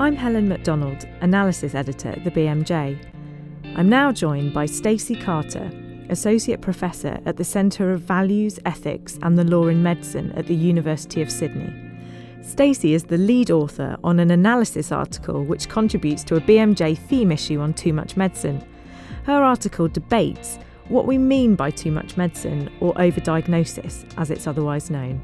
I'm Helen MacDonald, Analysis Editor at the BMJ. I'm now joined by Stacy Carter, Associate Professor at the Centre of Values, Ethics and the Law in Medicine at the University of Sydney. Stacy is the lead author on an analysis article which contributes to a BMJ theme issue on too much medicine. Her article debates what we mean by too much medicine or overdiagnosis, as it's otherwise known.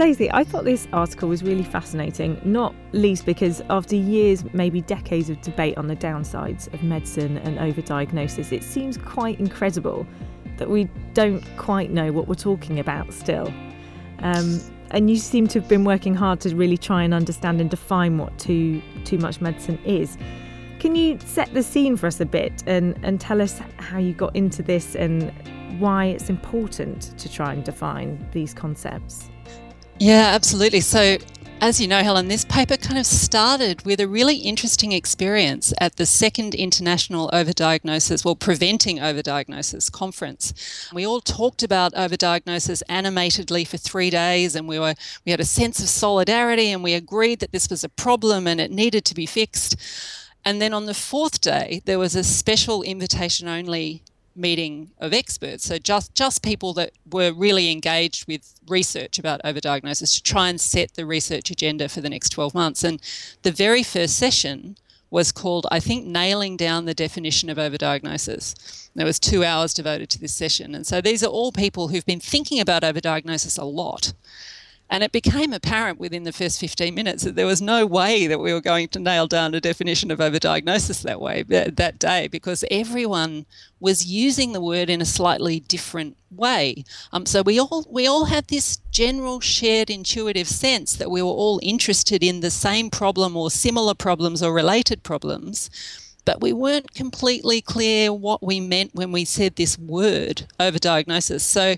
Stacy, I thought this article was really fascinating, not least because after years, maybe decades of debate on the downsides of medicine and overdiagnosis, it seems quite incredible that we don't quite know what we're talking about still. Um, and you seem to have been working hard to really try and understand and define what too too much medicine is. Can you set the scene for us a bit and, and tell us how you got into this and why it's important to try and define these concepts? Yeah, absolutely. So, as you know, Helen, this paper kind of started with a really interesting experience at the second International Overdiagnosis, well, Preventing Overdiagnosis conference. We all talked about overdiagnosis animatedly for three days, and we were we had a sense of solidarity, and we agreed that this was a problem and it needed to be fixed. And then on the fourth day, there was a special invitation only meeting of experts. So just just people that were really engaged with research about overdiagnosis to try and set the research agenda for the next 12 months. And the very first session was called, I think, nailing down the definition of overdiagnosis. There was two hours devoted to this session. And so these are all people who've been thinking about overdiagnosis a lot and it became apparent within the first 15 minutes that there was no way that we were going to nail down a definition of overdiagnosis that way that day because everyone was using the word in a slightly different way. Um, so we all we all had this general shared intuitive sense that we were all interested in the same problem or similar problems or related problems but we weren't completely clear what we meant when we said this word overdiagnosis. So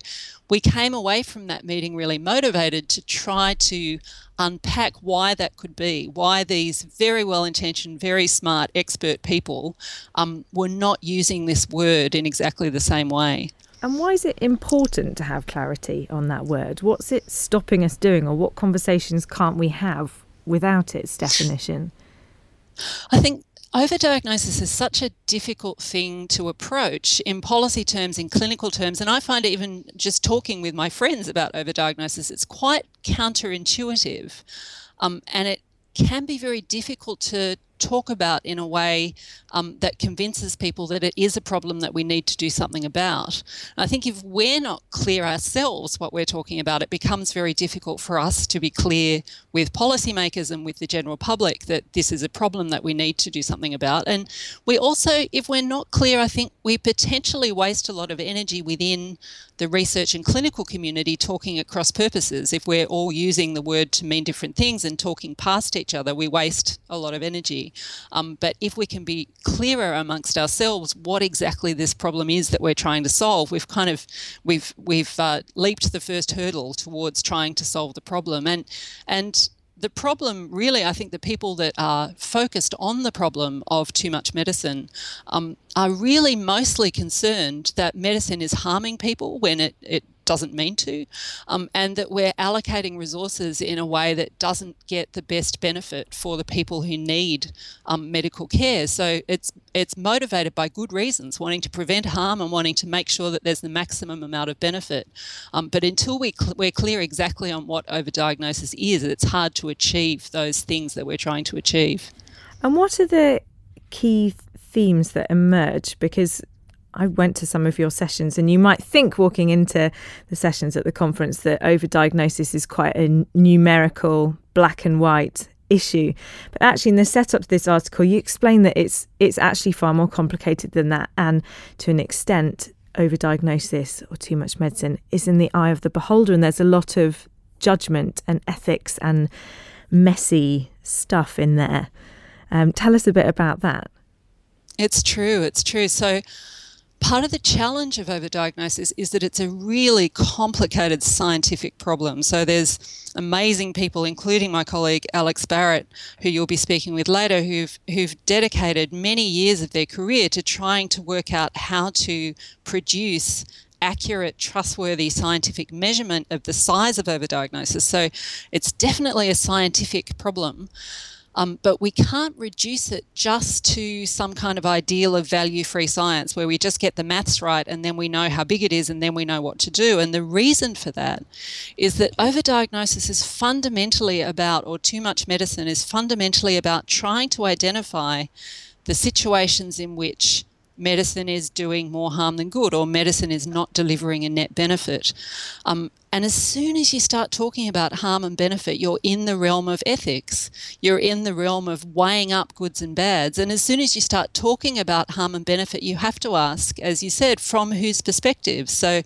we came away from that meeting really motivated to try to unpack why that could be, why these very well intentioned, very smart, expert people um, were not using this word in exactly the same way. And why is it important to have clarity on that word? What's it stopping us doing, or what conversations can't we have without its definition? I think Overdiagnosis is such a difficult thing to approach in policy terms, in clinical terms, and I find even just talking with my friends about overdiagnosis, it's quite counterintuitive. Um, and it can be very difficult to talk about in a way um, that convinces people that it is a problem that we need to do something about. And I think if we're not clear ourselves what we're talking about, it becomes very difficult for us to be clear with policymakers and with the general public that this is a problem that we need to do something about. And we also, if we're not clear, I think we potentially waste a lot of energy within the research and clinical community talking at cross purposes. If we're all using the word to mean different things and talking past each other, we waste a lot of energy. Um, but if we can be clearer amongst ourselves what exactly this problem is that we're trying to solve, we've kind of we've we've uh, leaped the first hurdle towards trying to solve the problem. And and the problem, really, I think the people that are focused on the problem of too much medicine um, are really mostly concerned that medicine is harming people when it, it doesn't mean to, um, and that we're allocating resources in a way that doesn't get the best benefit for the people who need um, medical care. So it's it's motivated by good reasons, wanting to prevent harm and wanting to make sure that there's the maximum amount of benefit. Um, but until we cl- we're clear exactly on what overdiagnosis is, it's hard to achieve those things that we're trying to achieve. And what are the key themes that emerge? Because I went to some of your sessions, and you might think walking into the sessions at the conference that overdiagnosis is quite a numerical, black and white issue. But actually, in the setup to this article, you explain that it's it's actually far more complicated than that, and to an extent, overdiagnosis or too much medicine is in the eye of the beholder, and there's a lot of judgment and ethics and messy stuff in there. Um, tell us a bit about that. It's true. It's true. So part of the challenge of overdiagnosis is that it's a really complicated scientific problem. So there's amazing people, including my colleague Alex Barratt, who you'll be speaking with later, who've who've dedicated many years of their career to trying to work out how to produce accurate, trustworthy scientific measurement of the size of overdiagnosis. So it's definitely a scientific problem. Um, but we can't reduce it just to some kind of ideal of value free science where we just get the maths right and then we know how big it is and then we know what to do. And the reason for that is that overdiagnosis is fundamentally about, or too much medicine is fundamentally about trying to identify the situations in which medicine is doing more harm than good or medicine is not delivering a net benefit. Um, and as soon as you start talking about harm and benefit, you're in the realm of ethics. You're in the realm of weighing up goods and bads. And as soon as you start talking about harm and benefit, you have to ask, as you said, from whose perspective? So,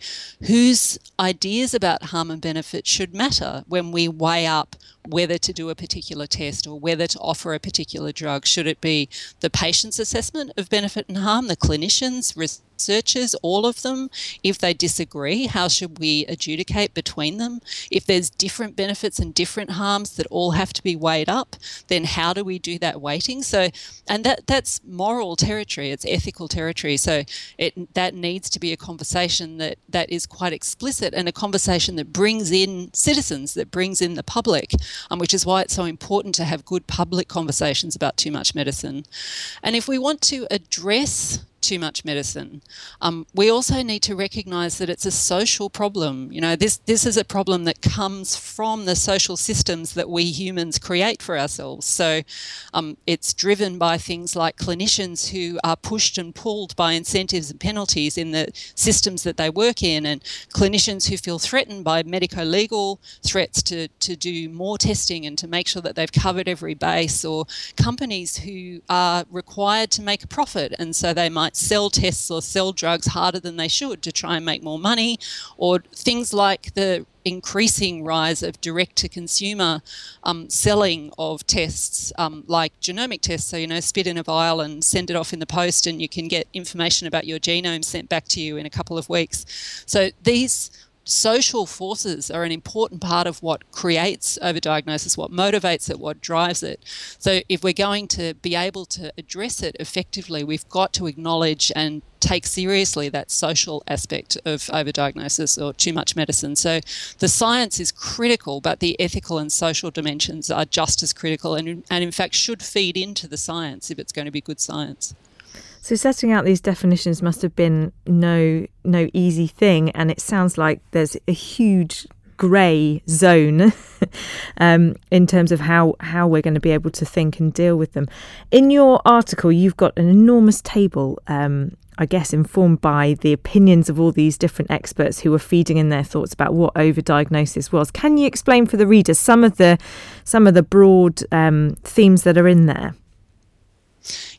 whose ideas about harm and benefit should matter when we weigh up whether to do a particular test or whether to offer a particular drug? Should it be the patient's assessment of benefit and harm, the clinicians, researchers, all of them? If they disagree, how should we adjudicate between them? If there's different benefits and different harms that all have to be weighed up, then how do we do that weighting? So, and that that's moral territory, it's ethical territory. So, it that needs to be a conversation that that is quite explicit and a conversation that brings in citizens, that brings in the public, um, which is why it's so important to have good public conversations about too much medicine. And if we want to address too much medicine. Um, we also need to recognise that it's a social problem. You know, this this is a problem that comes from the social systems that we humans create for ourselves. So um, it's driven by things like clinicians who are pushed and pulled by incentives and penalties in the systems that they work in, and clinicians who feel threatened by medico-legal threats to to do more testing and to make sure that they've covered every base, or companies who are required to make a profit, and so they might sell tests or sell drugs harder than they should to try and make more money, or things like the increasing rise of direct to consumer um, selling of tests um, like genomic tests. So, you know, spit in a vial and send it off in the post, and you can get information about your genome sent back to you in a couple of weeks. So, these social forces are an important part of what creates overdiagnosis, what motivates it, what drives it. So, if we're going to be able to address it effectively, we've got to acknowledge and take seriously that social aspect of overdiagnosis or too much medicine. So, the science is critical, but the ethical and social dimensions are just as critical and, and in fact, should feed into the science if it's going to be good science. So setting out these definitions must have been no no easy thing, and it sounds like there's a huge grey zone um, in terms of how how we're going to be able to think and deal with them. In your article, you've got an enormous table. Um, I guess informed by the opinions of all these different experts who were feeding in their thoughts about what overdiagnosis was. Can you explain for the readers some of the some of the broad um, themes that are in there?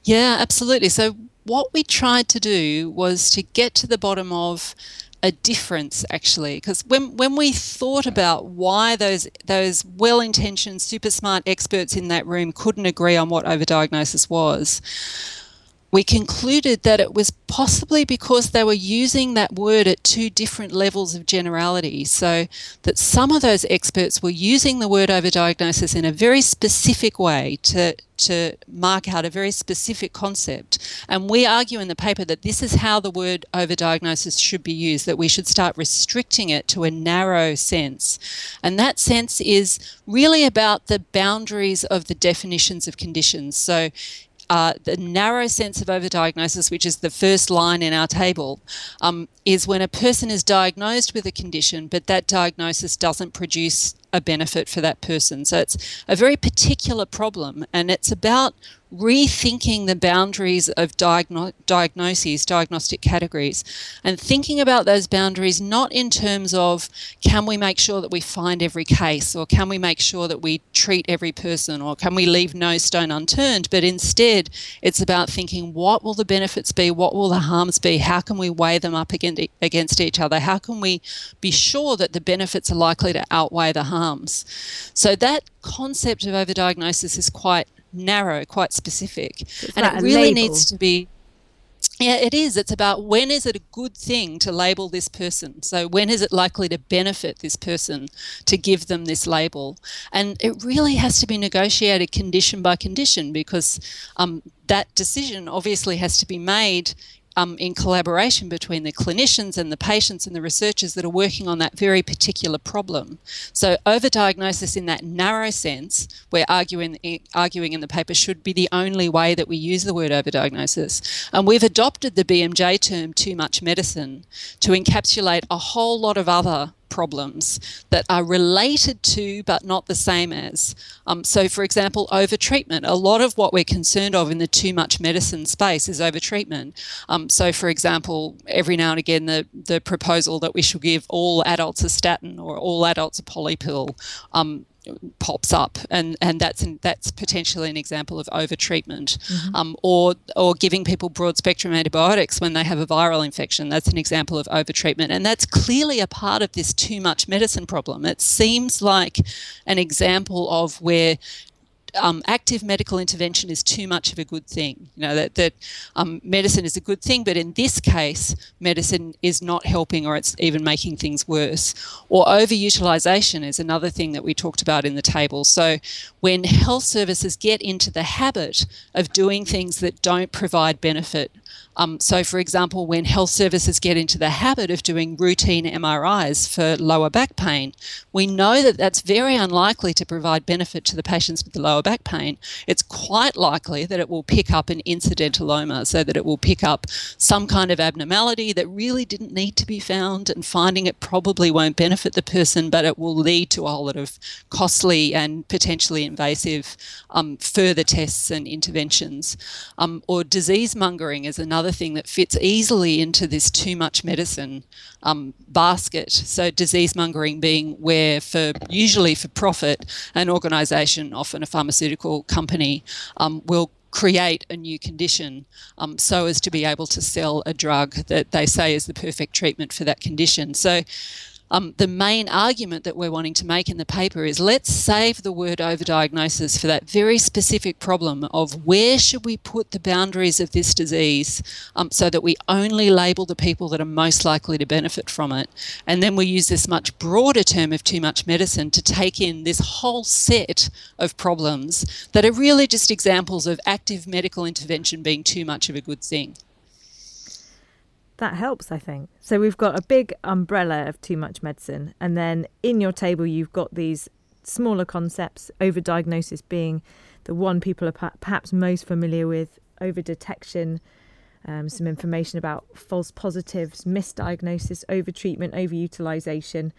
Yeah, absolutely. So what we tried to do was to get to the bottom of a difference actually. Because when when we thought about why those those well-intentioned super smart experts in that room couldn't agree on what overdiagnosis was we concluded that it was possibly because they were using that word at two different levels of generality. So, that some of those experts were using the word overdiagnosis in a very specific way to, to mark out a very specific concept. And we argue in the paper that this is how the word overdiagnosis should be used, that we should start restricting it to a narrow sense. And that sense is really about the boundaries of the definitions of conditions. So, uh, the narrow sense of overdiagnosis, which is the first line in our table, um, is when a person is diagnosed with a condition, but that diagnosis doesn't produce a benefit for that person. So it's a very particular problem, and it's about rethinking the boundaries of diagno- diagnoses, diagnostic categories, and thinking about those boundaries not in terms of can we make sure that we find every case, or can we make sure that we treat every person, or can we leave no stone unturned, but instead it's about thinking what will the benefits be, what will the harms be, how can we weigh them up against against each other, how can we be sure that the benefits are likely to outweigh the harms. So that concept of overdiagnosis is quite narrow, quite specific. It's and it really needs to be yeah, it is. It's about when is it a good thing to label this person? So, when is it likely to benefit this person to give them this label? And it really has to be negotiated condition by condition because um, that decision obviously has to be made um, in collaboration between the clinicians and the patients and the researchers that are working on that very particular problem. So, overdiagnosis in that narrow sense, we're arguing, arguing in the paper, should be the only way that we use the word overdiagnosis. And we've adopted the BMJ term too much medicine to encapsulate a whole lot of other problems that are related to but not the same as. Um, so, for example, overtreatment. A lot of what we're concerned of in the too much medicine space is overtreatment. Um, so, for example, every now and again, the, the proposal that we should give all adults a statin or all adults a polypill. Um, pops up, and, and that's an, that's potentially an example of overtreatment, mm-hmm. um, or or giving people broad spectrum antibiotics when they have a viral infection. That's an example of overtreatment, and that's clearly a part of this too much medicine problem. It seems like an example of where um, active medical intervention is too much of a good thing. You know that that um, medicine is a good thing, but in this case, medicine is not helping, or it's even making things worse. Or overutilization is another thing that we talked about in the table. So when health services get into the habit of doing things that don't provide benefit um, so, for example, when health services get into the habit of doing routine MRIs for lower back pain, we know that that's very unlikely to provide benefit to the patients with the lower back pain. It's quite likely that it will pick up an incidentaloma, so that it will pick up some kind of abnormality that really didn't need to be found, and finding it probably won't benefit the person, but it will lead to a whole lot of costly and potentially invasive um, further tests and interventions. Um, or disease mongering is another another thing that fits easily into this too much medicine um, basket. So disease mongering being where, for usually for profit, an organisation, often a pharmaceutical company, um, will create a new condition um, so as to be able to sell a drug that they say is the perfect treatment for that condition. So um, the main argument that we're wanting to make in the paper is let's save the word overdiagnosis for that very specific problem of where should we put the boundaries of this disease um, so that we only label the people that are most likely to benefit from it. And then we use this much broader term of too much medicine to take in this whole set of problems that are really just examples of active medical intervention being too much of a good thing that helps, I think. So we've got a big umbrella of too much medicine, and then in your table you've got these smaller concepts, overdiagnosis being the one people are perhaps most familiar with, over detection, um, some information about false positives, misdiagnosis, overtreatment, overutilization,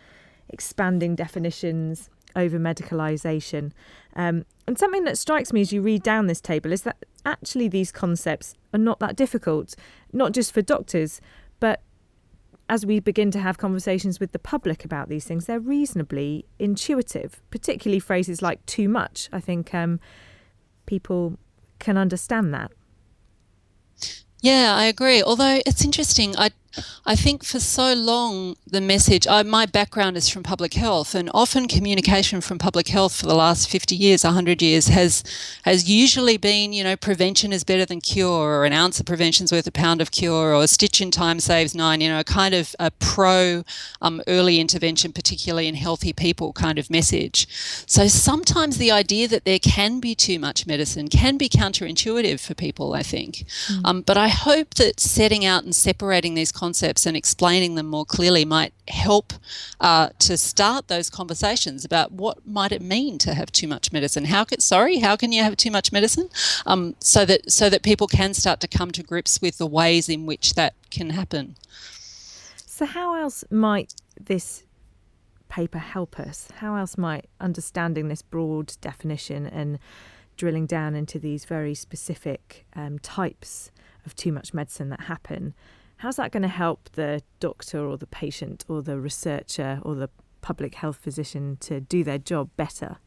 expanding definitions, over medicalization. Um, and something that strikes me as you read down this table is that actually these concepts are not that difficult, not just for doctors, but as we begin to have conversations with the public about these things, they're reasonably intuitive, particularly phrases like too much. I think um, people can understand that. Yeah, I agree. Although it's interesting, I I think for so long the message. I, my background is from public health, and often communication from public health for the last fifty years, hundred years has has usually been, you know, prevention is better than cure, or an ounce of prevention is worth a pound of cure, or a stitch in time saves nine. You know, a kind of a pro um, early intervention, particularly in healthy people, kind of message. So sometimes the idea that there can be too much medicine can be counterintuitive for people. I think, mm. um, but I hope that setting out and separating these concepts and explaining them more clearly might help uh, to start those conversations about what might it mean to have too much medicine. How can sorry, how can you have too much medicine? Um, so that so that people can start to come to grips with the ways in which that can happen. So how else might this paper help us? How else might understanding this broad definition and drilling down into these very specific um, types of too much medicine that happen How's that going to help the doctor or the patient or the researcher or the public health physician to do their job better?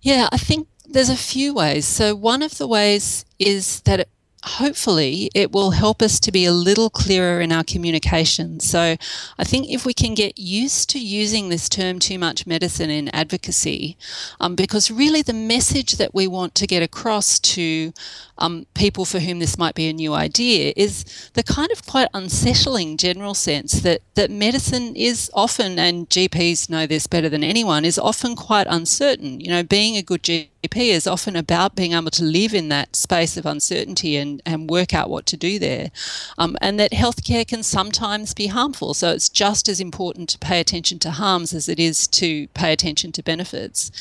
Yeah, I think there's a few ways. So, one of the ways is that it hopefully it will help us to be a little clearer in our communication. So I think if we can get used to using this term too much medicine in advocacy, um, because really the message that we want to get across to um, people for whom this might be a new idea is the kind of quite unsettling general sense that, that medicine is often, and GPs know this better than anyone, is often quite uncertain. You know, being a good GP is often about being able to live in that space of uncertainty and, and work out what to do there. Um, and that healthcare can sometimes be harmful. So it's just as important to pay attention to harms as it is to pay attention to benefits.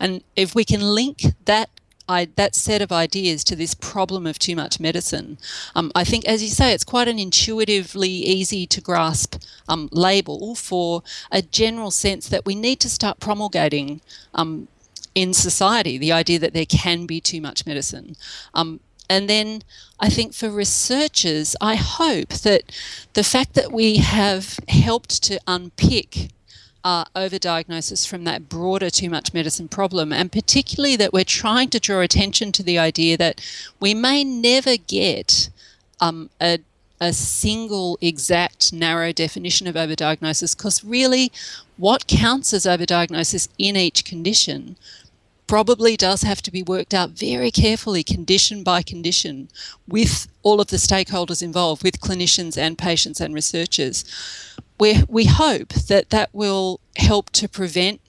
And if we can link that I, that set of ideas to this problem of too much medicine. Um, I think, as you say, it's quite an intuitively easy to grasp um, label for a general sense that we need to start promulgating um, in society the idea that there can be too much medicine. Um, and then I think for researchers, I hope that the fact that we have helped to unpick uh, overdiagnosis from that broader too much medicine problem, and particularly that we're trying to draw attention to the idea that we may never get um, a a single exact narrow definition of overdiagnosis because really what counts as overdiagnosis in each condition probably does have to be worked out very carefully, condition by condition, with all of the stakeholders involved, with clinicians and patients and researchers. we we hope that that will help to prevent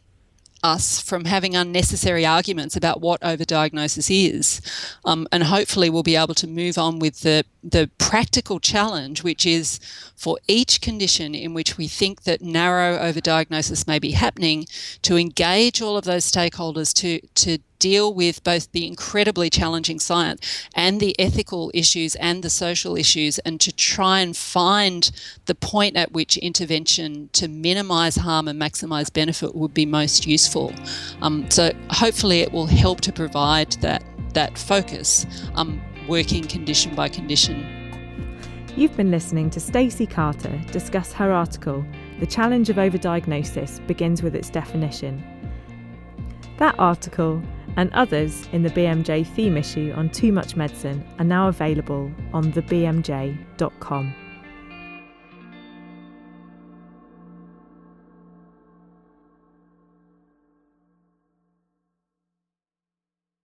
us from having unnecessary arguments about what overdiagnosis is. Um, and hopefully, we'll be able to move on with the, the practical challenge, which is for each condition in which we think that narrow overdiagnosis may be happening, to engage all of those stakeholders to, to deal with both the incredibly challenging science and the ethical issues and the social issues, and to try and find the point at which intervention to minimize harm and maximize benefit would be most useful. Um, so hopefully, it will help to provide that that focus, um, working condition by condition. You've been listening to Stacy Carter discuss her article, The Challenge of Overdiagnosis Begins with Its Definition. That article and others in the BMJ theme issue on too much medicine are now available on thebmj.com.